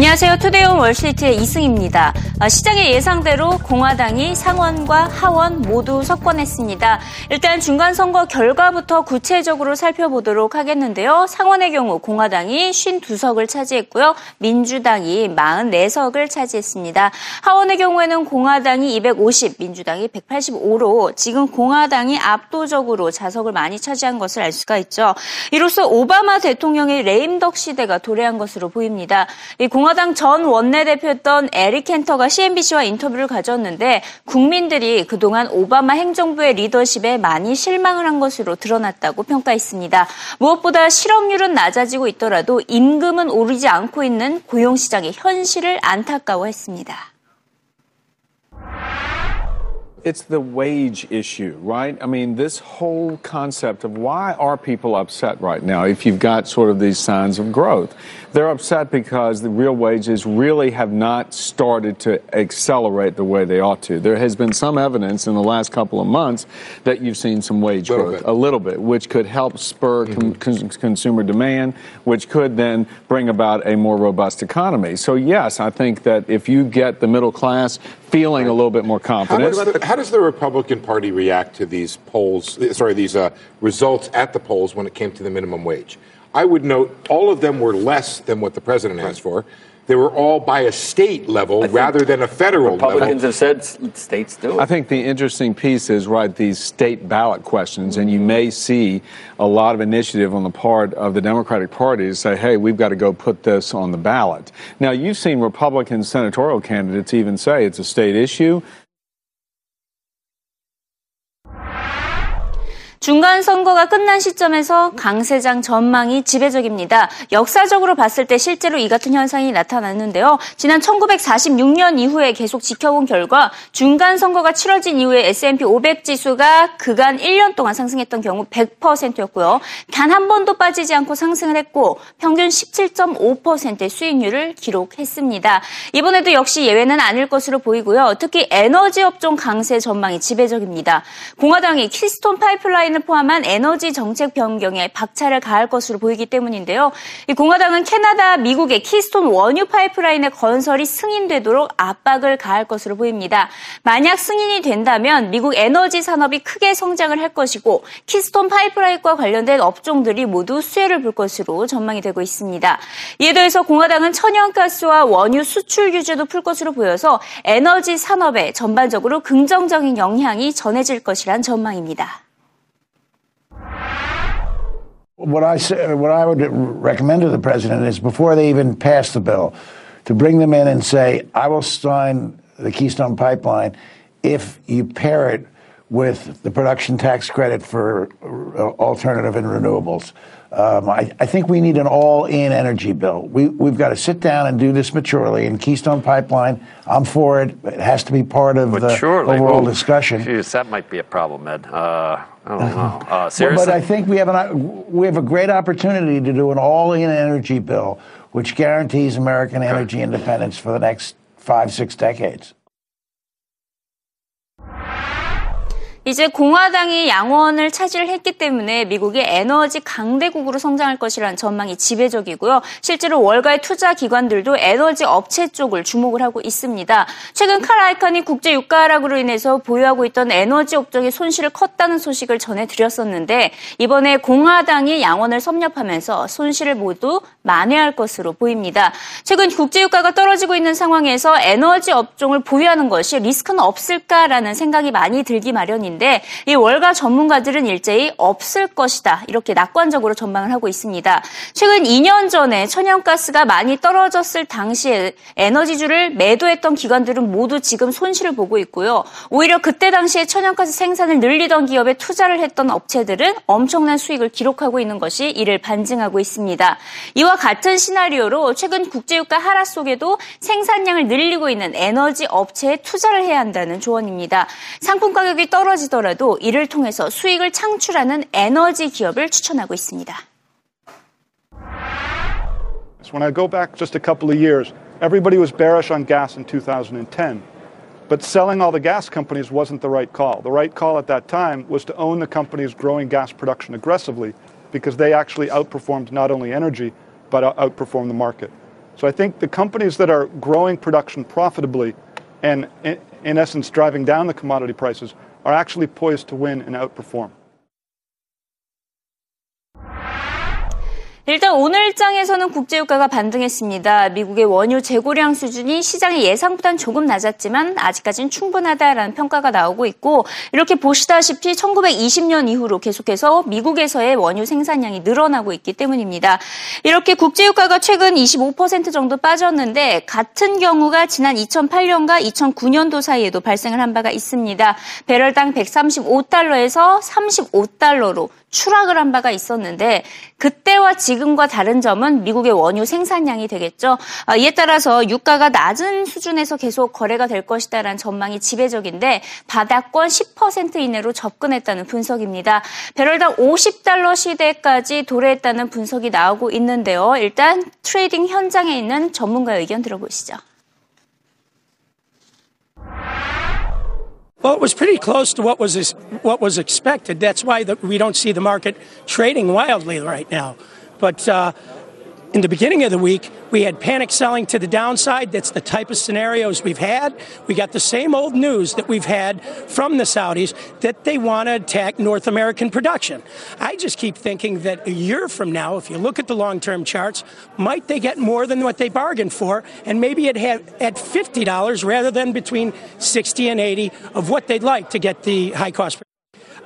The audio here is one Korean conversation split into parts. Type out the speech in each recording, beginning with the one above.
안녕하세요. 투데이온 월스트리트의 이승입니다. 아, 시장의 예상대로 공화당이 상원과 하원 모두 석권했습니다. 일단 중간 선거 결과부터 구체적으로 살펴보도록 하겠는데요. 상원의 경우 공화당이 52석을 차지했고요. 민주당이 44석을 차지했습니다. 하원의 경우에는 공화당이 250, 민주당이 185로 지금 공화당이 압도적으로 자석을 많이 차지한 것을 알 수가 있죠. 이로써 오바마 대통령의 레임덕 시대가 도래한 것으로 보입니다. 이 공화 당 전 원내대표였던 에릭 켄터가 CNBC와 인터뷰를 가졌는데 국민들이 그동안 오바마 행정부의 리더십에 많이 실망을 한 것으로 드러났다고 평가했습니다. 무엇보다 실업률은 낮아지고 있더라도 임금은 오르지 않고 있는 고용시장의 현실을 안타까워했습니다. It's the wage issue, right? I mean, this whole concept of why are people upset right now if you've got sort of these signs of growth? They're upset because the real wages really have not started to accelerate the way they ought to. There has been some evidence in the last couple of months that you've seen some wage Little growth, bit. a little bit, which could help spur con- mm-hmm. consumer demand, which could then bring about a more robust economy. So, yes, I think that if you get the middle class feeling a little bit more confident. Does, the, how does the Republican Party react to these polls? Sorry, these uh, results at the polls when it came to the minimum wage? I would note all of them were less than what the president asked for. They were all by a state level rather than a federal level. Republicans level. have said states do it. I think the interesting piece is right these state ballot questions, and you may see a lot of initiative on the part of the Democratic Party to say, "Hey, we've got to go put this on the ballot." Now, you've seen Republican senatorial candidates even say it's a state issue. 중간 선거가 끝난 시점에서 강 세장 전망이 지배적입니다. 역사적으로 봤을 때 실제로 이 같은 현상이 나타났는데요. 지난 1946년 이후에 계속 지켜본 결과 중간 선거가 치러진 이후에 S&P 500 지수가 그간 1년 동안 상승했던 경우 100%였고요. 단 한 번도 빠지지 않고 상승을 했고 평균 17.5%의 수익률을 기록했습니다. 이번에도 역시 예외는 아닐 것으로 보이고요. 특히 에너지 업종 강세 전망이 지배적입니다. 공화당이 키스톤 파이프라인 을 포함한 에너지 정책 변경에 박차를 가할 것으로 보이기 때문인데요. 이 공화당은 캐나다, 미국의 키스톤 원유 파이프라인의 건설이 승인되도록 압박을 가할 것으로 보입니다. 만약 승인이 된다면 미국 에너지 산업이 크게 성장을 할 것이고 키스톤 파이프라인과 관련된 업종들이 모두 수혜를 볼 것으로 전망이 되고 있습니다. 이에 더해서 공화당은 천연가스와 원유 수출 규제도 풀 것으로 보여서 에너지 산업에 전반적으로 긍정적인 영향이 전해질 것이란 전망입니다. What I say, what I would recommend to the president is before they even pass the bill, to bring them in and say, "I will sign the Keystone Pipeline if you pair it with the production tax credit for uh, alternative and renewables." Um, I, I think we need an all-in energy bill. We, we've got to sit down and do this maturely. And Keystone Pipeline, I'm for it. It has to be part of the overall well, discussion. Geez, that might be a problem, Ed. Uh, I don't know. Uh, seriously, But I think we have an we have a great opportunity to do an all-in energy bill, which guarantees American energy independence for the next five, six decades. 이제 공화당이 양원을 차지를 했기 때문에 미국이 에너지 강대국으로 성장할 것이라는 전망이 지배적이고요. 실제로 월가의 투자 기관들도 에너지 업체 쪽을 주목을 하고 있습니다. 최근 칼 아이칸이 국제 유가 하락으로 인해서 보유하고 있던 에너지 업종의 손실을 컸다는 소식을 전해드렸었는데 이번에 공화당이 양원을 섭렵하면서 손실을 모두 만회할 것으로 보입니다. 최근 국제 유가가 떨어지고 있는 상황에서 에너지 업종을 보유하는 것이 리스크는 없을까라는 생각이 많이 들기 마련인데 이 월가 전문가들은 일제히 없을 것이다 이렇게 낙관적으로 전망을 하고 있습니다. 최근 2년 전에 천연가스가 많이 떨어졌을 당시에 에너지주를 매도했던 기관들은 모두 지금 손실을 보고 있고요. 오히려 그때 당시에 천연가스 생산을 늘리던 기업에 투자를 했던 업체들은 엄청난 수익을 기록하고 있는 것이 이를 반증하고 있습니다. 이와 같은 시나리오로 최근 국제유가 하락 속에도 생산량을 늘리고 있는 에너지 업체에 투자를 해야 한다는 조언입니다. 상품 가격이 떨어지더라도 이를 통해서 수익을 창출하는 에너지 기업을 추천하고 있습니다. When I go back just a couple of years, everybody was bearish on gas in 2010. But selling all the gas companies wasn't the right call. The right call at that time was to own the companies growing gas production aggressively because they actually outperformed not only energy, but outperform the market. So I think the companies that are growing production profitably and, in, essence, driving down the commodity prices are actually poised to win and outperform. 일단 오늘 장에서는 국제유가가 반등했습니다. 미국의 원유 재고량 수준이 시장의 예상보단 조금 낮았지만 아직까지는 충분하다라는 평가가 나오고 있고 이렇게 보시다시피 1920년 이후로 계속해서 미국에서의 원유 생산량이 늘어나고 있기 때문입니다. 이렇게 국제유가가 최근 25% 정도 빠졌는데 같은 경우가 지난 2008년과 2009년도 사이에도 발생을 한 바가 있습니다. 배럴당 135달러에서 35달러로 추락을 한 바가 있었는데 그때와 지금 과 다른 점은 미국의 원유 생산량이 되겠죠. 아, 이에 따라서 유가가 낮은 수준에서 계속 거래가 될 것이다라는 전망이 지배적인데 바닥권 10% 이내로 접근했다는 분석입니다. 배럴당 50달러 시대까지 도래했다는 분석이 나오고 있는데요. 일단 트레이딩 현장에 있는 전문가 의견 들어보시죠. Well, it was pretty close to what was what was expected. That's why the, we don't see the market trading wildly right now. But uh, in the beginning of the week, we had panic selling to the downside. That's the type of scenarios we've had. We got the same old news that we've had from the Saudis that they want to attack North American production. I just keep thinking that a year from now, if you look at the long term charts, might they get more than what they bargained for? And maybe it had at $50 rather than between 60 and 80 of what they'd like to get the high cost.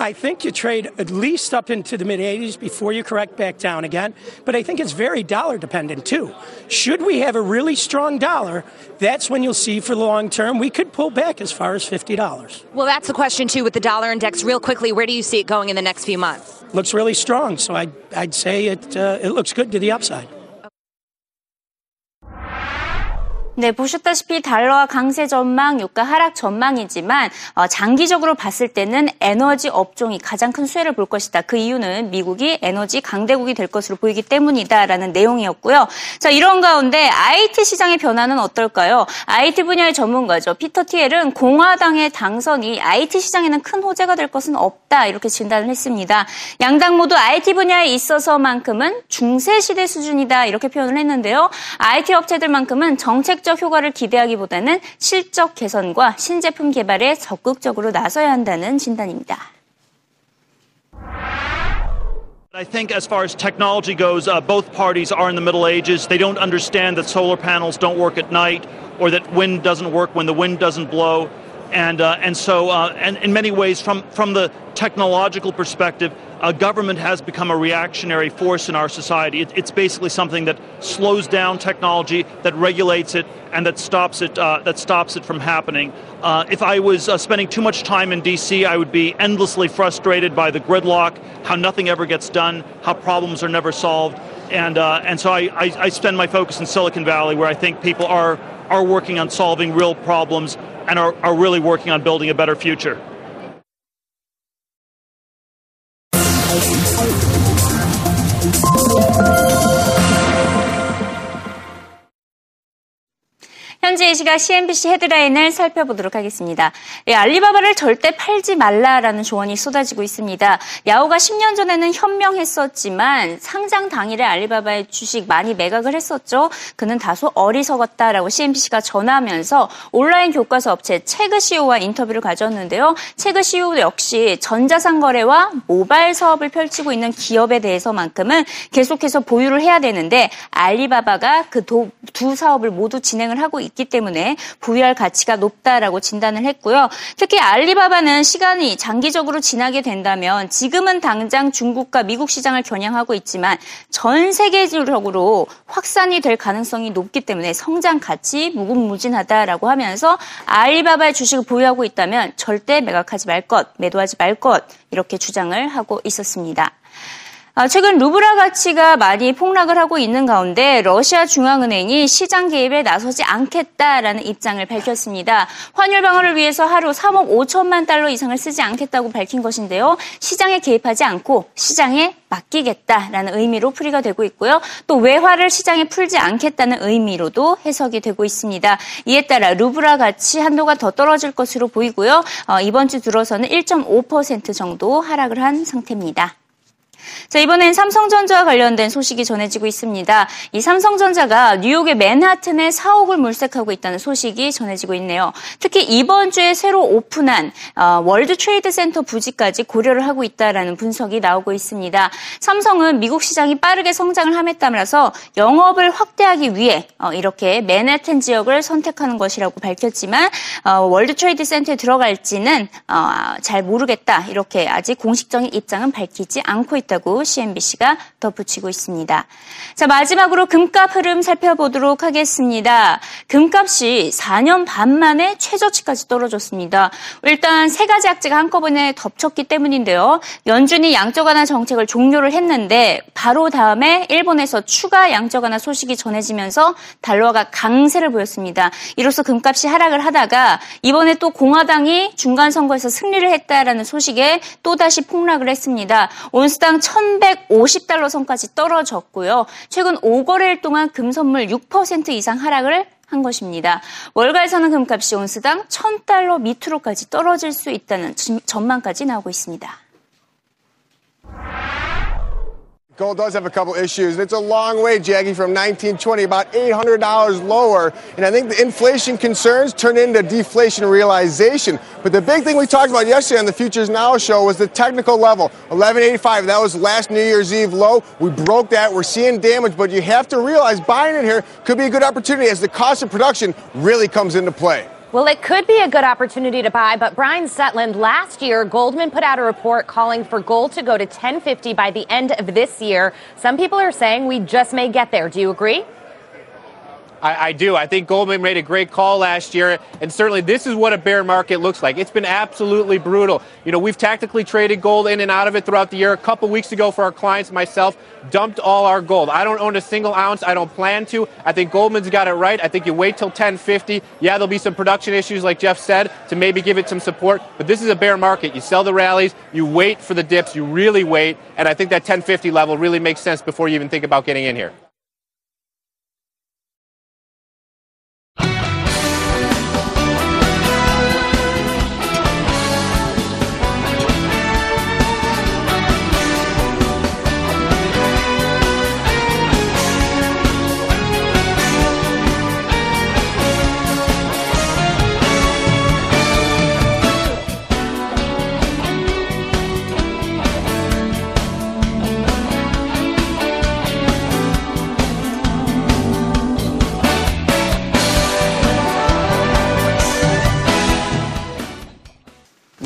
I think you trade at least up into the mid 80s before you correct back down again. But I think it's very dollar dependent too. Should we have a really strong dollar, that's when you'll see for the long term we could pull back as far as $50. Well, that's the question too with the dollar index. Real quickly, where do you see it going in the next few months? Looks really strong, so I'd, I'd say it, uh, it looks good to the upside. 네, 보셨다시피 달러와 강세 전망, 유가 하락 전망이지만 어, 장기적으로 봤을 때는 에너지 업종이 가장 큰 수혜를 볼 것이다. 그 이유는 미국이 에너지 강대국이 될 것으로 보이기 때문이다라는 내용이었고요. 자, 이런 가운데 IT 시장의 변화는 어떨까요? IT 분야의 전문가죠. 피터 티엘은 공화당의 당선이 IT 시장에는 큰 호재가 될 것은 없다 이렇게 진단을 했습니다. 양당 모두 IT 분야에 있어서만큼은 중세 시대 수준이다 이렇게 표현을 했는데요. IT 업체들만큼은 정책적 실적 효과를 기대하기보다는 실적 개선과 신제품 개발에 적극적으로 나서야 한다는 진단입니다. I think as far as technology goes, uh, both parties are in the Middle Ages. They don't understand that solar panels don't work at night or that wind doesn't work when the wind doesn't blow. And, uh, and so, uh, and in many ways, from, from the technological perspective, uh, government has become a reactionary force in our society. It, it's basically something that slows down technology, that regulates it, and that stops it, uh, that stops it from happening. Uh, if I was uh, spending too much time in D.C., I would be endlessly frustrated by the gridlock, how nothing ever gets done, how problems are never solved. And, and so I, I, I spend my focus in Silicon Valley, where I think people are, are working on solving real problems and are, are really working on building a better future. 현재 이 시각 CNBC 헤드라인을 살펴보도록 하겠습니다. 예, 알리바바를 절대 팔지 말라라는 조언이 쏟아지고 있습니다. 야오가 10년 전에는 현명했었지만 상장 당일에 알리바바의 주식 많이 매각을 했었죠. 그는 다소 어리석었다라고 CNBC가 전하면서 온라인 교과서 업체 체그 CEO와 인터뷰를 가졌는데요. 체그 CEO 역시 전자상 거래와 모바일 사업을 펼치고 있는 기업에 대해서만큼은 계속해서 보유를 해야 되는데 알리바바가 그 두 사업을 모두 진행을 하고 있기 때문에 부여할 가치가 높다라고 진단을 했고요. 특히 알리바바는 시간이 장기적으로 지나게 된다면 지금은 당장 중국과 미국 시장을 겨냥하고 있지만 전 세계적으로 확산이 될 가능성이 높기 때문에 성장 가치 무궁무진하다라고 하면서 알리바바의 주식을 보유하고 있다면 절대 매각하지 말 것, 매도하지 말 것 이렇게 주장을 하고 있었습니다. 아, 최근 루브라 가치가 많이 폭락을 하고 있는 가운데 러시아 중앙은행이 시장 개입에 나서지 않겠다라는 입장을 밝혔습니다. 환율 방어를 위해서 하루 3억 5천만 달러 이상을 쓰지 않겠다고 밝힌 것인데요. 시장에 개입하지 않고 시장에 맡기겠다라는 의미로 풀이가 되고 있고요. 또 외화를 시장에 풀지 않겠다는 의미로도 해석이 되고 있습니다. 이에 따라 루블화 가치 한도가 더 떨어질 것으로 보이고요. 어, 이번 주 들어서는 1.5% 정도 하락을 한 상태입니다. 자, 이번엔 삼성전자와 관련된 소식이 전해지고 있습니다. 이 삼성전자가 뉴욕의 맨하튼에 사옥을 물색하고 있다는 소식이 전해지고 있네요. 특히 이번 주에 새로 오픈한 어, 월드 트레이드 센터 부지까지 고려를 하고 있다라는 분석이 나오고 있습니다. 삼성은 미국 시장이 빠르게 성장을 따라서 영업을 확대하기 위해 어, 이렇게 맨하튼 지역을 선택하는 것이라고 밝혔지만 어, 월드 트레이드 센터에 들어갈지는 어, 잘 모르겠다 이렇게 아직 공식적인 입장은 밝히지 않고 있다 고 CNBC가 덧붙이고 있습니다. 자, 마지막으로 금값 흐름 살펴보도록 하겠습니다. 금값이 4년 반 만에 최저치까지 떨어졌습니다. 일단 세 가지 악재가 한꺼번에 덮쳤기 때문인데요. 연준이 양적 완화 정책을 종료를 했는데 바로 다음에 일본에서 추가 양적 완화 소식이 전해지면서 달러가 강세를 보였습니다. 이로써 금값이 하락을 하다가 이번에 또 공화당이 중간 선거에서 승리를 했다라는 소식에 또다시 폭락을 했습니다. 온스당 1,150달러 선까지 떨어졌고요. 최근 5거래일 동안 금 선물 6% 이상 하락을 한 것입니다. 월가에서는 금값이 온스당 1,000달러 밑으로까지 떨어질 수 있다는 전망까지 나오고 있습니다. Gold does have a couple issues. It's a long way, Jackie, from 1920, about $800 lower. And I think the inflation concerns turn into deflation realization. But the big thing we talked about yesterday on the Futures Now show was the technical level. 1185, that was last New Year's Eve low. We broke that. We're seeing damage, but you have to realize buying it here could be a good opportunity as the cost of production really comes into play. Well, it could be a good opportunity to buy, but Brian Setland, last year, Goldman put out a report calling for gold to go to 1050 by the end of this year. Some people are saying we just may get there. Do you agree? I, I, do. I think Goldman made a great call last year, and certainly this is what a bear market looks like. It's been absolutely brutal. You know, we've tactically traded gold in and out of it throughout the year. A couple weeks ago, for our clients, myself, dumped all our gold. I don't own a single ounce. I don't plan to. I think Goldman's got it right. I think you wait till 1050. Yeah, there'll be some production issues, like Jeff said, to maybe give it some support. But this is a bear market. You sell the rallies, you wait for the dips, you really wait, and I think that 1050 level really makes sense before you even think about getting in here.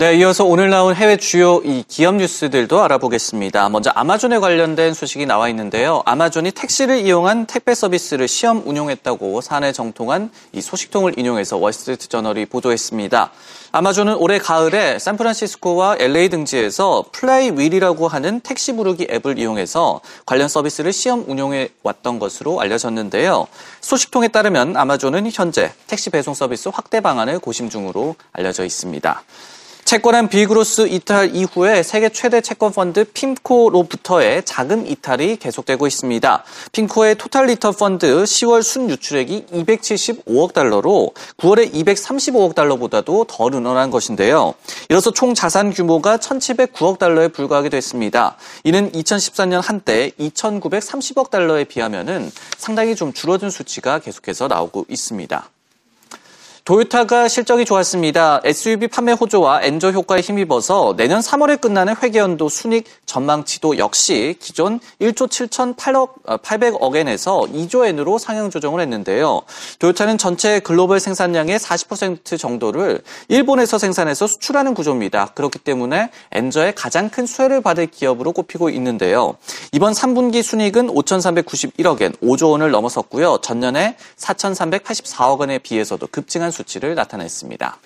네, 이어서 오늘 나온 해외 주요 이 기업 뉴스들도 알아보겠습니다. 먼저 아마존에 관련된 소식이 나와 있는데요. 아마존이 택시를 이용한 택배 서비스를 시험 운용했다고 사내 정통한 이 소식통을 인용해서 월스트리트 저널이 보도했습니다. 아마존은 올해 가을에 샌프란시스코와 LA 등지에서 플레이 윌이라고 하는 택시 부르기 앱을 이용해서 관련 서비스를 시험 운용해 왔던 것으로 알려졌는데요. 소식통에 따르면 아마존은 현재 택시 배송 서비스 확대 방안을 고심 중으로 알려져 있습니다. 채권왕 빌 그로스 이탈 이후에 세계 최대 채권 펀드 핌코로부터의 자금 이탈이 계속되고 있습니다. 핌코의 Total Return 펀드 10월 순 유출액이 275억 달러로 9월에 235억 달러보다도 더 늘어난 것인데요. 이로써 총 자산 규모가 1,709억 달러에 불과하게 됐습니다. 이는 2014년 한때 2,930억 달러에 비하면은 상당히 좀 줄어든 수치가 계속해서 나오고 있습니다. 도요타가 실적이 좋았습니다. SUV 판매 호조와 엔저 효과에 힘입어서 내년 3월에 끝나는 회계연도 순익 전망치도 역시 기존 1조 7,800억 800억엔에서 2조 엔으로 상향 조정을 했는데요. 도요타는 전체 글로벌 생산량의 40% 정도를 일본에서 생산해서 수출하는 구조입니다. 그렇기 때문에 엔저의 가장 큰 수혜를 받을 기업으로 꼽히고 있는데요. 이번 3분기 순익은 5,391억엔 5조 원을 넘어섰고요. 전년에 4,384억 원에 비해서도 급증한 수치를 나타냈습니다.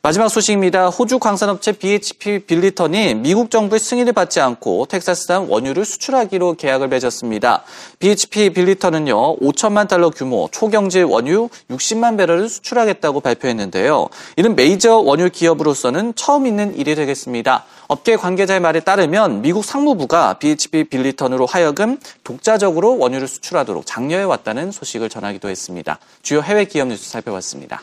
마지막 소식입니다. 호주 광산업체 BHP 빌리턴이 미국 정부의 승인을 받지 않고 텍사스산 원유를 수출하기로 계약을 맺었습니다. BHP 빌리턴은요, 5천만 달러 규모 초경질 원유 60만 배럴을 수출하겠다고 발표했는데요. 이는 메이저 원유 기업으로서는 처음 있는 일이 되겠습니다. 업계 관계자의 말에 따르면 미국 상무부가 BHP 빌리턴으로 하여금 독자적으로 원유를 수출하도록 장려해 왔다는 소식을 전하기도 했습니다. 주요 해외 기업 뉴스 살펴봤습니다.